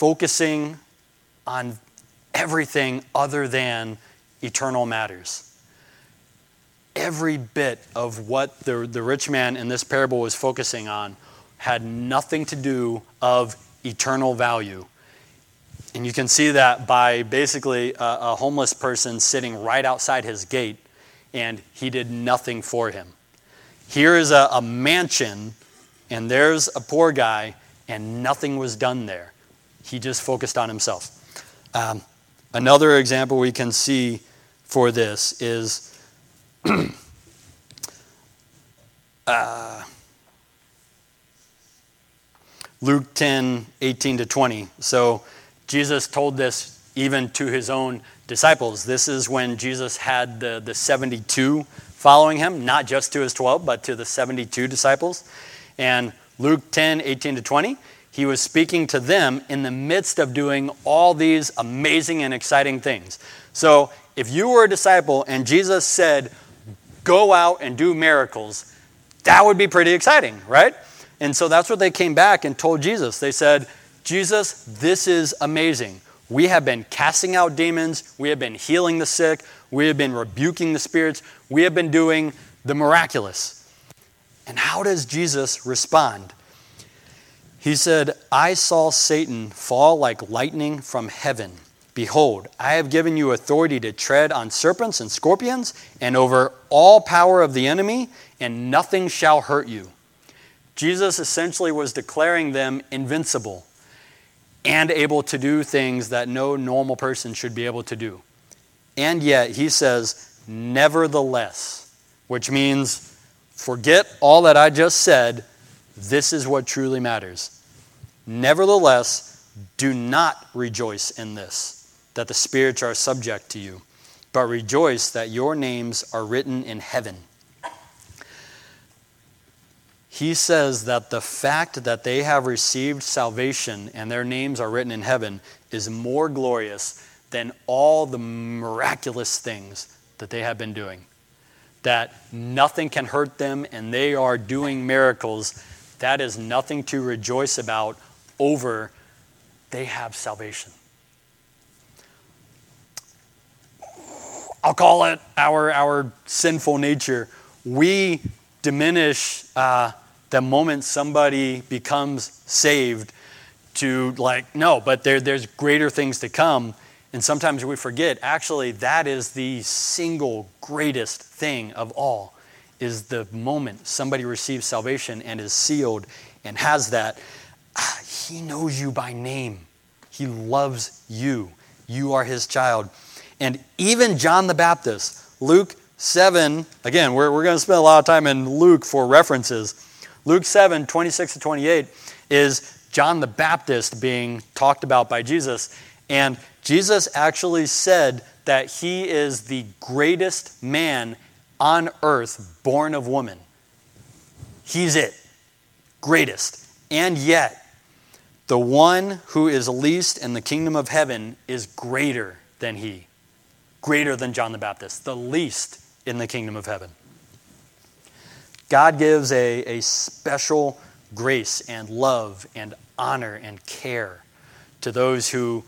focusing on everything other than eternal matters. Every bit of what the, the rich man in this parable was focusing on had nothing to do of eternal value. And you can see that by basically a, a homeless person sitting right outside his gate, and he did nothing for him. Here is a, a mansion, and there's a poor guy, and nothing was done there. He just focused on himself. Um, another example we can see for this is uh, Luke 10 18 to 20. So Jesus told this even to his own disciples. This is when Jesus had the, the 72 following him, not just to his 12, but to the 72 disciples. And Luke 10 18 to 20, he was speaking to them in the midst of doing all these amazing and exciting things. So, if you were a disciple and Jesus said, Go out and do miracles, that would be pretty exciting, right? And so that's what they came back and told Jesus. They said, Jesus, this is amazing. We have been casting out demons, we have been healing the sick, we have been rebuking the spirits, we have been doing the miraculous. And how does Jesus respond? He said, I saw Satan fall like lightning from heaven. Behold, I have given you authority to tread on serpents and scorpions and over all power of the enemy, and nothing shall hurt you. Jesus essentially was declaring them invincible and able to do things that no normal person should be able to do. And yet, he says, nevertheless, which means forget all that I just said this is what truly matters. Nevertheless, do not rejoice in this, that the spirits are subject to you, but rejoice that your names are written in heaven. He says that the fact that they have received salvation and their names are written in heaven is more glorious than all the miraculous things that they have been doing. That nothing can hurt them and they are doing miracles that is nothing to rejoice about over they have salvation. I'll call it our, our sinful nature. We diminish uh, the moment somebody becomes saved to, like, no, but there, there's greater things to come. And sometimes we forget, actually, that is the single greatest thing of all is the moment somebody receives salvation and is sealed and has that. Ah, he knows you by name. He loves you. You are his child. And even John the Baptist, Luke 7, again, we're, we're going to spend a lot of time in Luke for references. Luke 7, 26 to 28 is John the Baptist being talked about by Jesus. And Jesus actually said that he is the greatest man on earth born of woman. He's it, greatest. And yet, the one who is least in the kingdom of heaven is greater than he, greater than John the Baptist, the least in the kingdom of heaven. God gives a, a special grace and love and honor and care to those who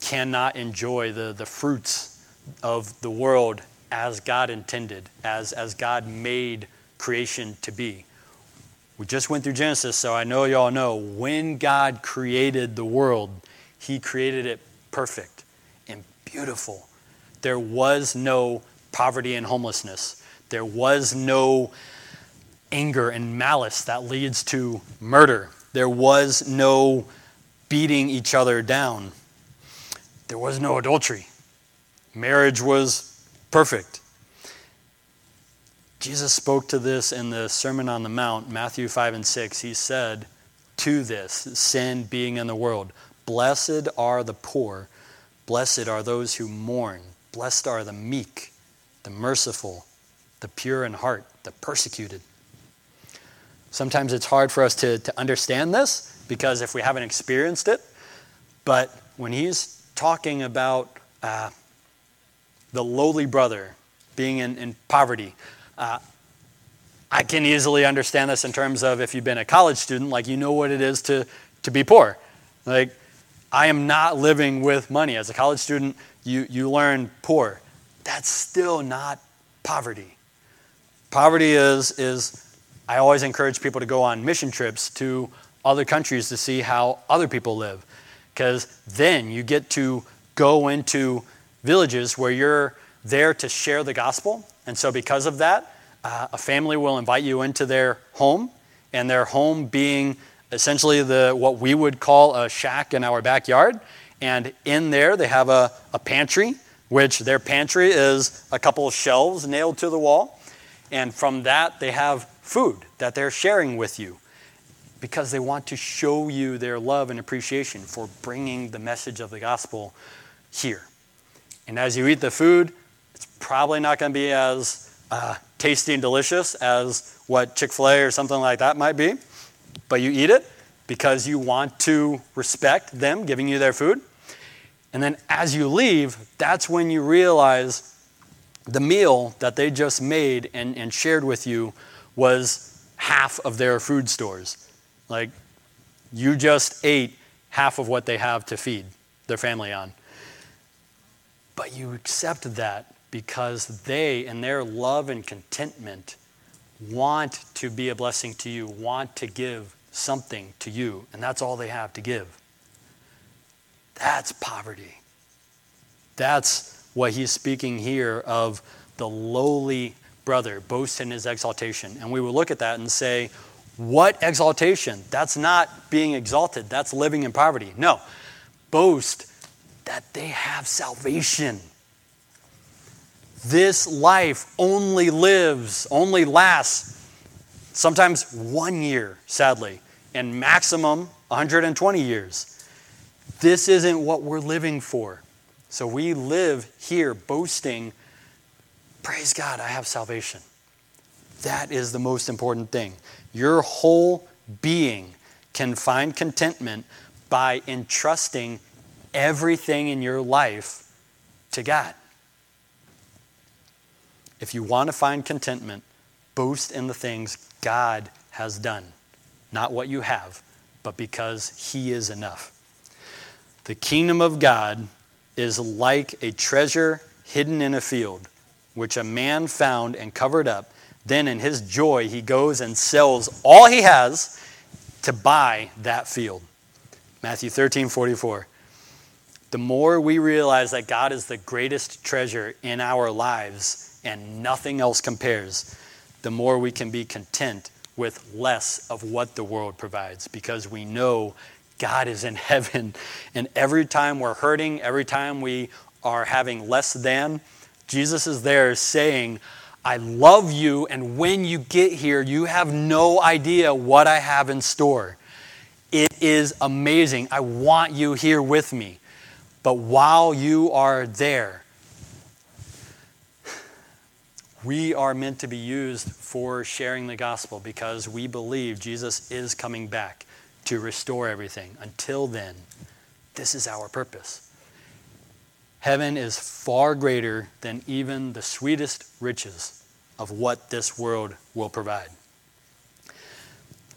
cannot enjoy the, the fruits of the world as God intended, as, as God made creation to be. We just went through Genesis, so I know y'all know when God created the world, He created it perfect and beautiful. There was no poverty and homelessness, there was no anger and malice that leads to murder, there was no beating each other down, there was no adultery. Marriage was perfect. Jesus spoke to this in the Sermon on the Mount, Matthew 5 and 6. He said to this, sin being in the world, Blessed are the poor, blessed are those who mourn, blessed are the meek, the merciful, the pure in heart, the persecuted. Sometimes it's hard for us to, to understand this because if we haven't experienced it, but when he's talking about uh, the lowly brother being in, in poverty. Uh, I can easily understand this in terms of if you've been a college student, like you know what it is to, to be poor. Like, I am not living with money. As a college student, you, you learn poor. That's still not poverty. Poverty is, is, I always encourage people to go on mission trips to other countries to see how other people live. Because then you get to go into villages where you're there to share the gospel. And so, because of that, uh, a family will invite you into their home, and their home being essentially the what we would call a shack in our backyard. And in there, they have a, a pantry, which their pantry is a couple of shelves nailed to the wall. And from that, they have food that they're sharing with you because they want to show you their love and appreciation for bringing the message of the gospel here. And as you eat the food, it's probably not going to be as uh, tasty and delicious as what Chick fil A or something like that might be, but you eat it because you want to respect them giving you their food. And then as you leave, that's when you realize the meal that they just made and, and shared with you was half of their food stores. Like, you just ate half of what they have to feed their family on. But you accept that because they, in their love and contentment, want to be a blessing to you, want to give something to you, and that's all they have to give. That's poverty. That's what he's speaking here of the lowly brother boasts in his exaltation. And we will look at that and say, what exaltation? That's not being exalted, that's living in poverty. No, boast that they have salvation. This life only lives, only lasts sometimes one year, sadly, and maximum 120 years. This isn't what we're living for. So we live here boasting, praise God, I have salvation. That is the most important thing. Your whole being can find contentment by entrusting everything in your life to God. If you want to find contentment, boast in the things God has done, not what you have, but because He is enough. The kingdom of God is like a treasure hidden in a field, which a man found and covered up then in his joy, he goes and sells all he has to buy that field. Matthew 13, 44. The more we realize that God is the greatest treasure in our lives and nothing else compares, the more we can be content with less of what the world provides because we know God is in heaven. And every time we're hurting, every time we are having less than, Jesus is there saying, I love you, and when you get here, you have no idea what I have in store. It is amazing. I want you here with me. But while you are there, we are meant to be used for sharing the gospel because we believe Jesus is coming back to restore everything. Until then, this is our purpose. Heaven is far greater than even the sweetest riches of what this world will provide.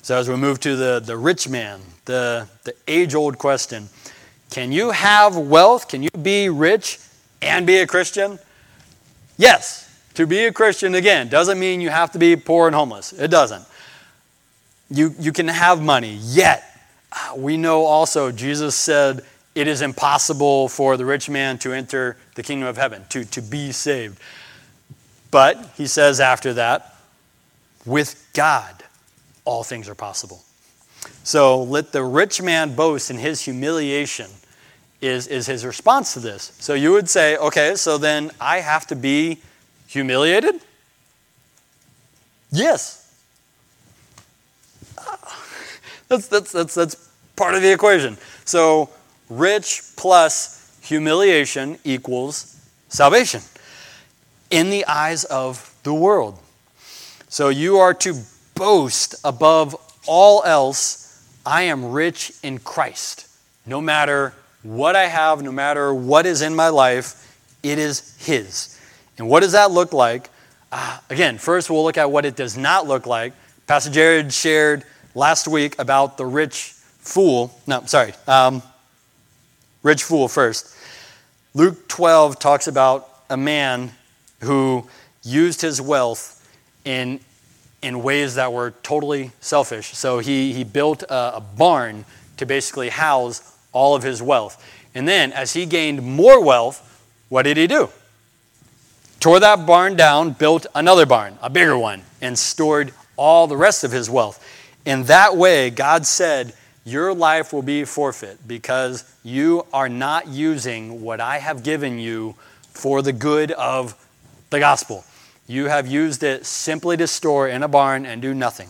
So, as we move to the, the rich man, the, the age old question can you have wealth? Can you be rich and be a Christian? Yes. To be a Christian, again, doesn't mean you have to be poor and homeless. It doesn't. You, you can have money, yet, uh, we know also Jesus said it is impossible for the rich man to enter the kingdom of heaven, to, to be saved. But he says after that, with God, all things are possible. So let the rich man boast in his humiliation, is, is his response to this. So you would say, okay, so then I have to be humiliated? Yes. That's, that's, that's, that's part of the equation. So rich plus humiliation equals salvation in the eyes of the world. So you are to boast above all else I am rich in Christ. No matter what I have, no matter what is in my life, it is His. And what does that look like? Uh, again, first we'll look at what it does not look like. Pastor Jared shared last week about the rich fool. No, sorry. Um, rich fool first. Luke 12 talks about a man who used his wealth in, in ways that were totally selfish. So he, he built a, a barn to basically house all of his wealth. And then, as he gained more wealth, what did he do? Tore that barn down, built another barn, a bigger one, and stored all the rest of his wealth. In that way, God said, Your life will be forfeit because you are not using what I have given you for the good of the gospel. You have used it simply to store in a barn and do nothing.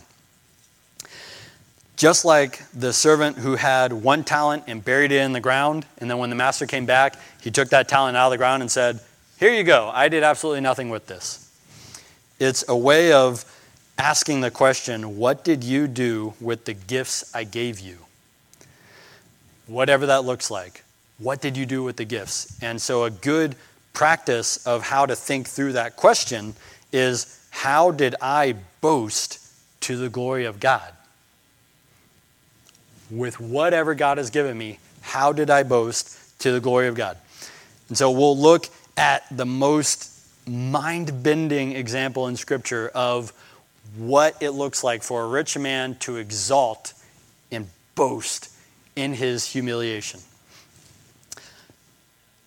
Just like the servant who had one talent and buried it in the ground, and then when the master came back, he took that talent out of the ground and said, Here you go, I did absolutely nothing with this. It's a way of asking the question, What did you do with the gifts I gave you? Whatever that looks like. What did you do with the gifts? And so, a good practice of how to think through that question is how did I boast to the glory of God? With whatever God has given me, how did I boast to the glory of God? And so we'll look at the most mind bending example in Scripture of what it looks like for a rich man to exalt and boast in his humiliation.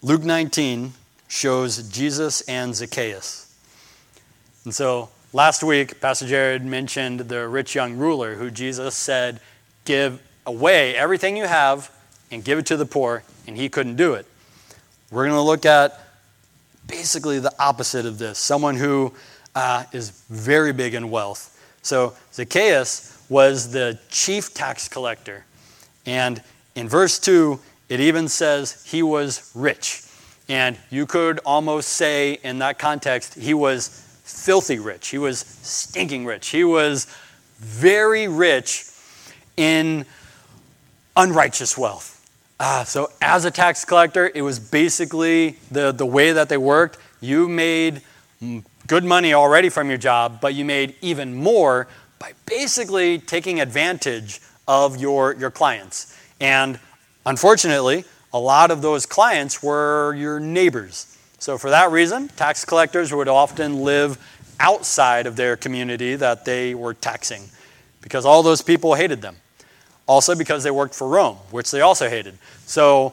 Luke 19 shows Jesus and Zacchaeus. And so last week, Pastor Jared mentioned the rich young ruler who Jesus said, Give away everything you have and give it to the poor, and he couldn't do it. We're going to look at basically the opposite of this someone who uh, is very big in wealth. So Zacchaeus was the chief tax collector. And in verse 2, it even says he was rich. And you could almost say, in that context, he was filthy rich. He was stinking rich. He was very rich in unrighteous wealth. Uh, so, as a tax collector, it was basically the, the way that they worked. You made good money already from your job, but you made even more by basically taking advantage of your, your clients. And unfortunately, a lot of those clients were your neighbors. So, for that reason, tax collectors would often live outside of their community that they were taxing because all those people hated them. Also, because they worked for Rome, which they also hated. So,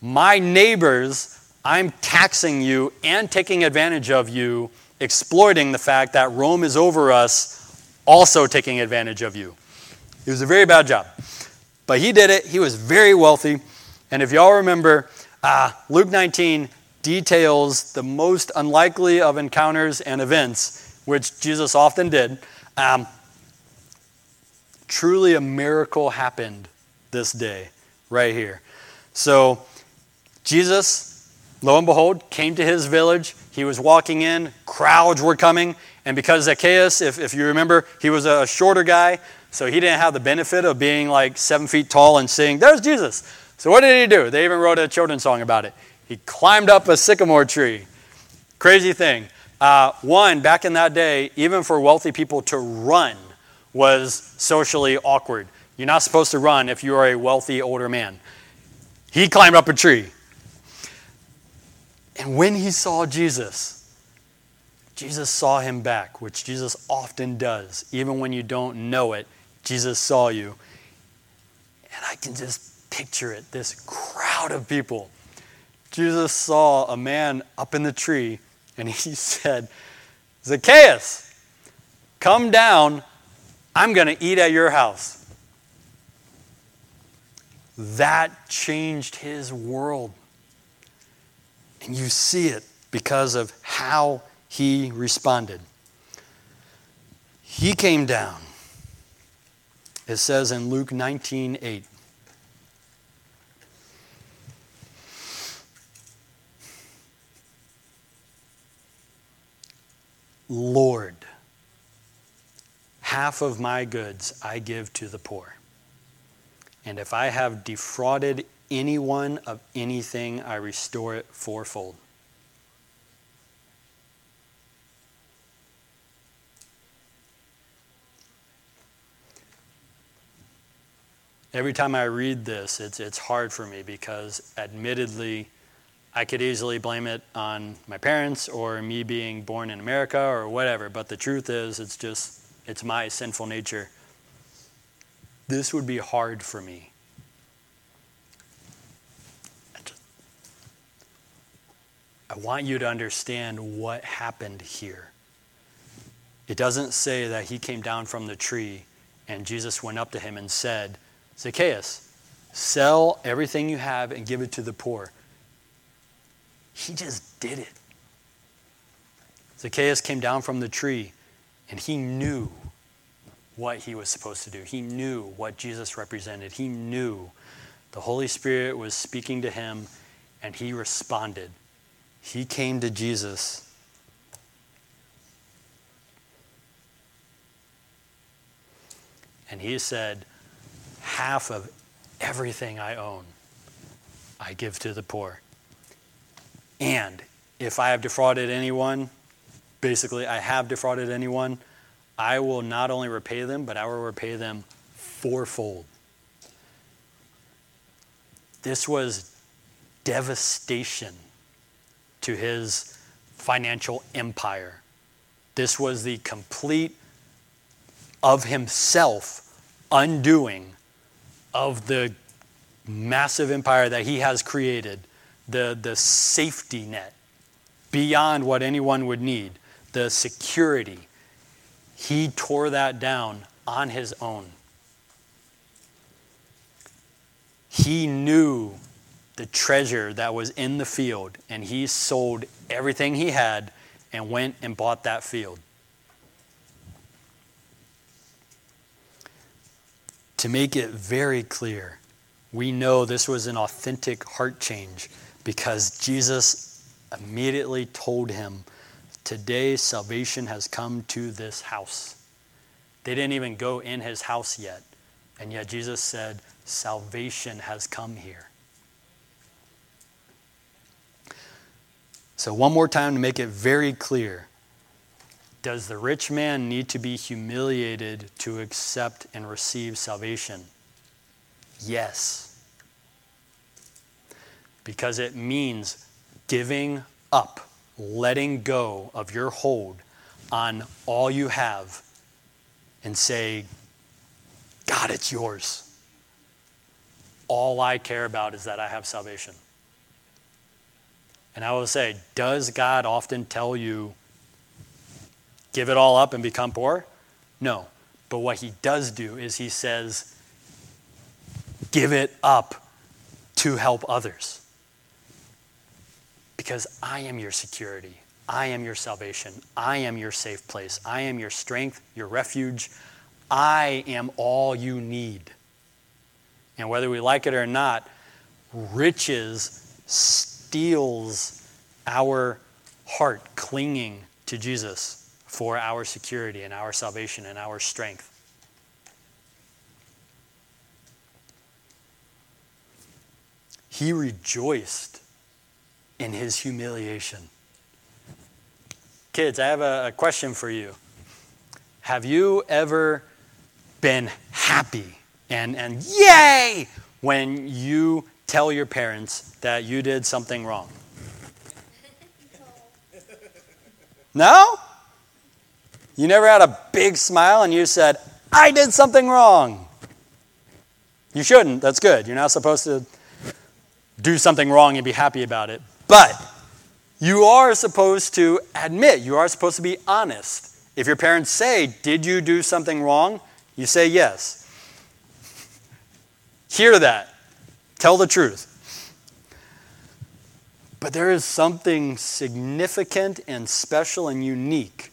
my neighbors, I'm taxing you and taking advantage of you exploiting the fact that Rome is over us, also taking advantage of you. It was a very bad job. But he did it. He was very wealthy. And if y'all remember, uh, Luke 19 details the most unlikely of encounters and events, which Jesus often did. Um, truly, a miracle happened this day, right here. So, Jesus, lo and behold, came to his village. He was walking in, crowds were coming, and because Zacchaeus, if, if you remember, he was a shorter guy, so he didn't have the benefit of being like seven feet tall and saying, There's Jesus. So what did he do? They even wrote a children's song about it. He climbed up a sycamore tree. Crazy thing. Uh, one, back in that day, even for wealthy people to run was socially awkward. You're not supposed to run if you are a wealthy older man. He climbed up a tree. And when he saw Jesus, Jesus saw him back, which Jesus often does. Even when you don't know it, Jesus saw you. And I can just picture it this crowd of people. Jesus saw a man up in the tree and he said, Zacchaeus, come down. I'm going to eat at your house. That changed his world. And you see it because of how he responded. He came down. It says in Luke 19 8. Lord, half of my goods I give to the poor. And if I have defrauded anyone of anything, I restore it fourfold. every time I read this, it's, it's hard for me because, admittedly, I could easily blame it on my parents or me being born in America or whatever, but the truth is, it's just, it's my sinful nature. This would be hard for me. I, want you to understand what happened here. It doesn't say that he came down from the tree and Jesus went up to him and said, Zacchaeus, sell everything you have and give it to the poor. He just did it. Zacchaeus came down from the tree and he knew what he was supposed to do. He knew what Jesus represented. He knew the Holy Spirit was speaking to him and he responded. He came to Jesus. And he said, Half of everything I own, I give to the poor. And if I have defrauded anyone, basically, I have defrauded anyone, I will not only repay them, but I will repay them fourfold. This was devastation to his financial empire. This was the complete of himself undoing of the massive empire that he has created the, the safety net beyond what anyone would need, the security. He tore that down on his own. He knew the treasure that was in the field, and he sold everything he had and went and bought that field. To make it very clear, we know this was an authentic heart change because Jesus immediately told him, Today salvation has come to this house. They didn't even go in his house yet. And yet Jesus said, Salvation has come here. So, one more time to make it very clear Does the rich man need to be humiliated to accept and receive salvation? Yes because it means giving up, letting go of your hold on all you have and say, God, it's yours. All I care about is that I have salvation. And I will say, does God often tell you, give it all up and become poor? No. But what he does do is he says, give it up to help others because I am your security. I am your salvation. I am your safe place. I am your strength, your refuge. I am all you need. And whether we like it or not, riches steals our heart clinging to Jesus for our security and our salvation and our strength. He rejoiced in his humiliation. Kids, I have a, question for you. Have you ever been happy and, and yay when you tell your parents that you did something wrong? No? You never had a big smile and you said, I did something wrong. You shouldn't. That's good. You're not supposed to do something wrong and be happy about it. But you are supposed to admit, you are supposed to be honest. If your parents say, Did you do something wrong? you say yes. Hear that. Tell the truth. But there is something significant and special and unique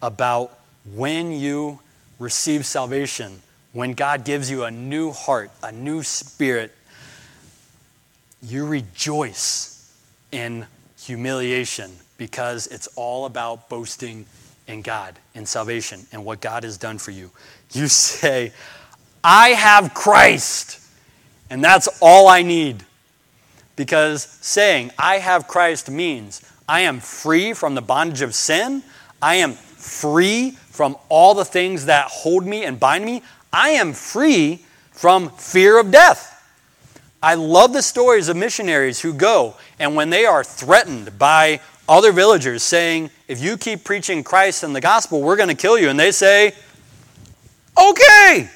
about when you receive salvation, when God gives you a new heart, a new spirit, you rejoice in humiliation because it's all about boasting in God and salvation and what God has done for you. You say, I have Christ, and that's all I need. Because saying, I have Christ means I am free from the bondage of sin, I am free from all the things that hold me and bind me, I am free from fear of death. I love the stories of missionaries who go and when they are threatened by other villagers saying, if you keep preaching Christ and the gospel, we're going to kill you. And they say, okay.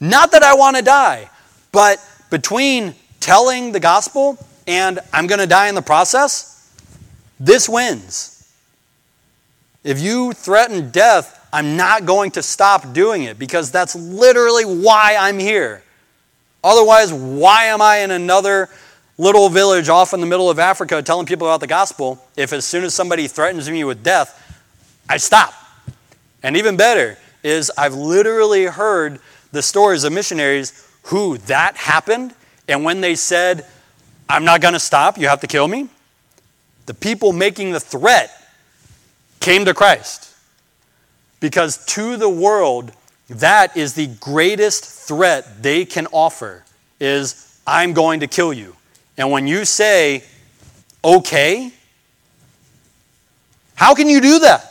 Not that I want to die, but between telling the gospel and I'm going to die in the process, this wins. If you threaten death, I'm not going to stop doing it because that's literally why I'm here. Otherwise, why am I in another little village off in the middle of Africa telling people about the gospel if as soon as somebody threatens me with death, I stop? And even better is I've literally heard the stories of missionaries who that happened, and when they said, I'm not going to stop, you have to kill me, the people making the threat came to Christ. Because to the world, that is the greatest threat they can offer is I'm going to kill you. And when you say, okay, how can you do that?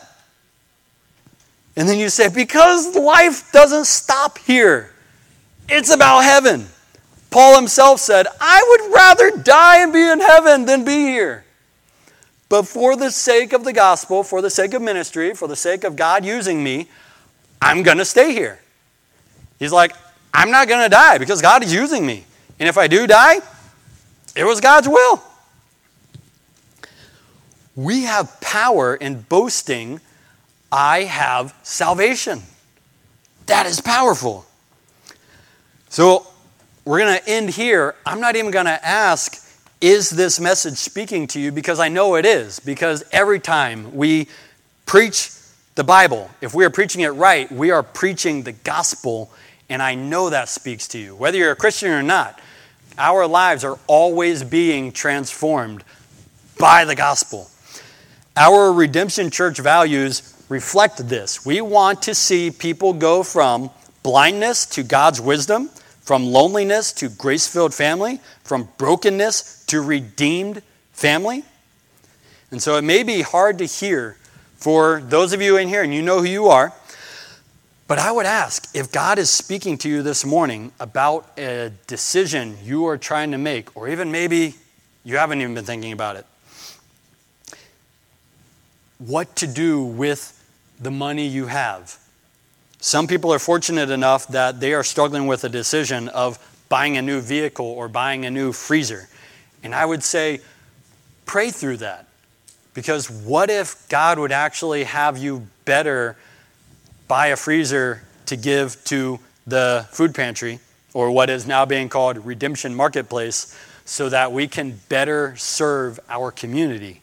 And then you say, because life doesn't stop here, it's about heaven. Paul himself said, I would rather die and be in heaven than be here. But for the sake of the gospel, for the sake of ministry, for the sake of God using me, I'm going to stay here. He's like, I'm not going to die because God is using me. And if I do die, it was God's will. We have power in boasting, I have salvation. That is powerful. So we're going to end here. I'm not even going to ask, is this message speaking to you? Because I know it is. Because every time we preach the Bible, if we are preaching it right, we are preaching the gospel, and I know that speaks to you. Whether you're a Christian or not, our lives are always being transformed by the gospel. Our Redemption Church values reflect this. We want to see people go from blindness to God's wisdom, from loneliness to grace filled family, from brokenness to redeemed family. And so it may be hard to hear for those of you in here, and you know who you are. But I would ask if God is speaking to you this morning about a decision you are trying to make, or even maybe you haven't even been thinking about it, what to do with the money you have. Some people are fortunate enough that they are struggling with a decision of buying a new vehicle or buying a new freezer. And I would say, pray through that. Because what if God would actually have you better buy a freezer to give to the food pantry, or what is now being called Redemption Marketplace, so that we can better serve our community?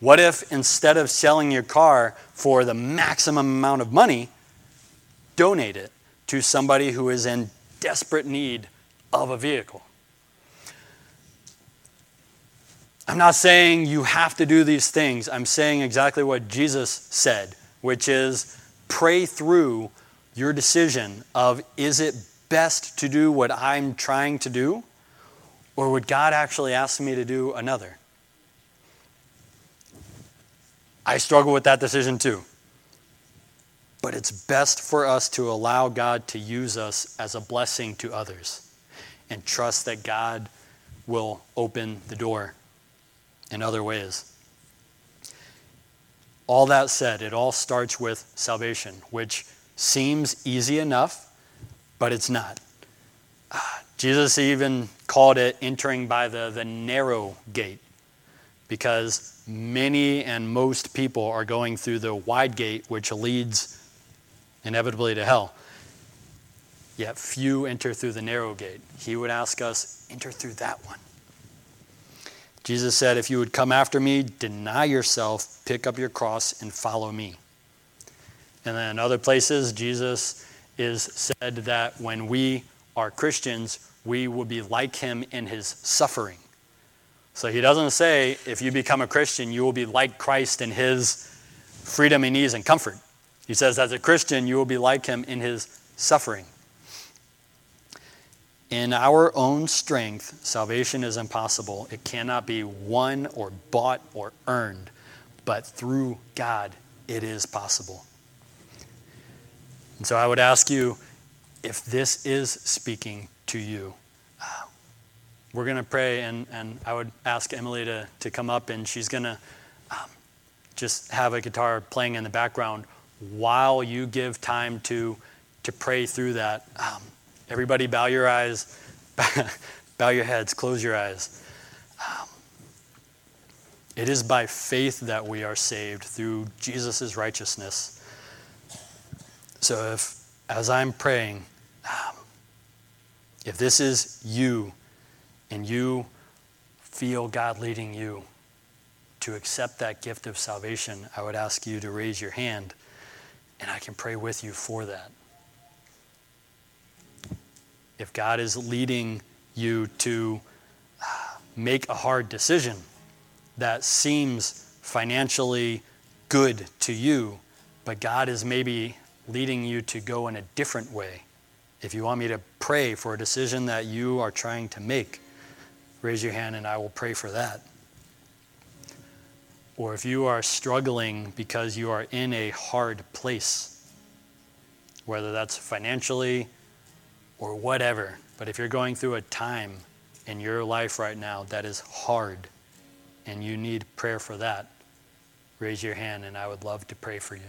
What if instead of selling your car for the maximum amount of money, donate it to somebody who is in desperate need of a vehicle? I'm not saying you have to do these things. I'm saying exactly what Jesus said, which is pray through your decision of is it best to do what I'm trying to do or would God actually ask me to do another? I struggle with that decision too. But it's best for us to allow God to use us as a blessing to others and trust that God will open the door in other ways. All that said, it all starts with salvation, which seems easy enough, but it's not. Jesus even called it entering by the, the narrow gate because many and most people are going through the wide gate, which leads inevitably to hell. Yet few enter through the narrow gate. He would ask us, enter through that one. Jesus said, If you would come after me, deny yourself, pick up your cross, and follow me. And then other places, Jesus is said that when we are Christians, we will be like him in his suffering. So he doesn't say, if you become a Christian, you will be like Christ in his freedom and ease and comfort. He says, as a Christian, you will be like him in his suffering. In our own strength, salvation is impossible. It cannot be won or bought or earned, but through God, it is possible. And so I would ask you if this is speaking to you, uh, we're going to pray, and, and I would ask Emily to, to come up, and she's going to um, just have a guitar playing in the background while you give time to, to pray through that. Um, everybody, bow your eyes, bow your heads, close your eyes. Um, it is by faith that we are saved through Jesus' righteousness. So if, as I'm praying, um, if this is you and you feel God leading you to accept that gift of salvation, I would ask you to raise your hand and I can pray with you for that. If God is leading you to uh, make a hard decision that seems financially good to you, but God is maybe leading you to go in a different way. If you want me to pray for a decision that you are trying to make, raise your hand and I will pray for that. Or if you are struggling because you are in a hard place, whether that's financially or whatever, but if you're going through a time in your life right now that is hard and you need prayer for that, raise your hand and I would love to pray for you.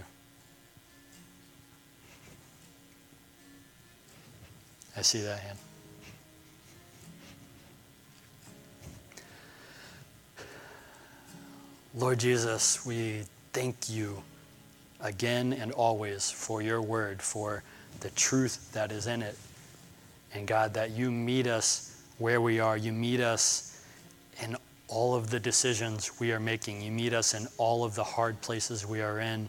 I see that hand. Lord Jesus, we thank you again and always for your word, for the truth that is in it. And God, that you meet us where we are. You meet us in all of the decisions we are making. You meet us in all of the hard places we are in.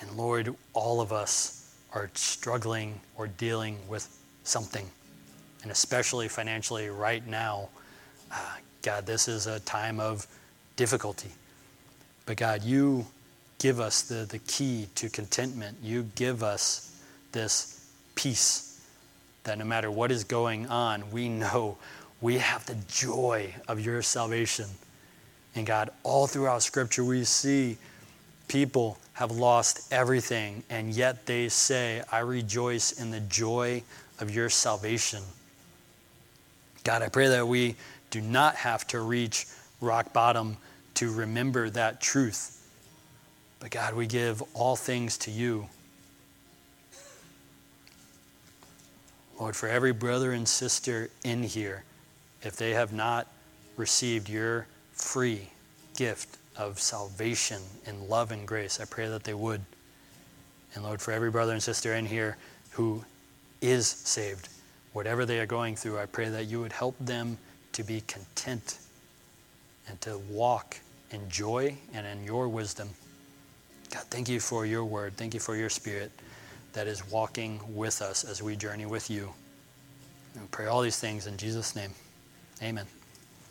And Lord, all of us are struggling or dealing with something, and especially financially right now. Uh, God, this is a time of difficulty. But God, you give us the, the key to contentment. You give us this peace that no matter what is going on, we know we have the joy of your salvation. And God, all throughout Scripture, we see people have lost everything, and yet they say, I rejoice in the joy of your salvation. God, I pray that we do not have to reach rock bottom to remember that truth. But God, we give all things to you. Lord, for every brother and sister in here, if they have not received your free gift of salvation and love and grace, I pray that they would. And Lord, for every brother and sister in here who is saved, whatever they are going through, I pray that you would help them to be content and to walk in joy and in your wisdom. God, thank you for your word. Thank you for your spirit that is walking with us as we journey with you. And pray all these things in Jesus' name. Amen.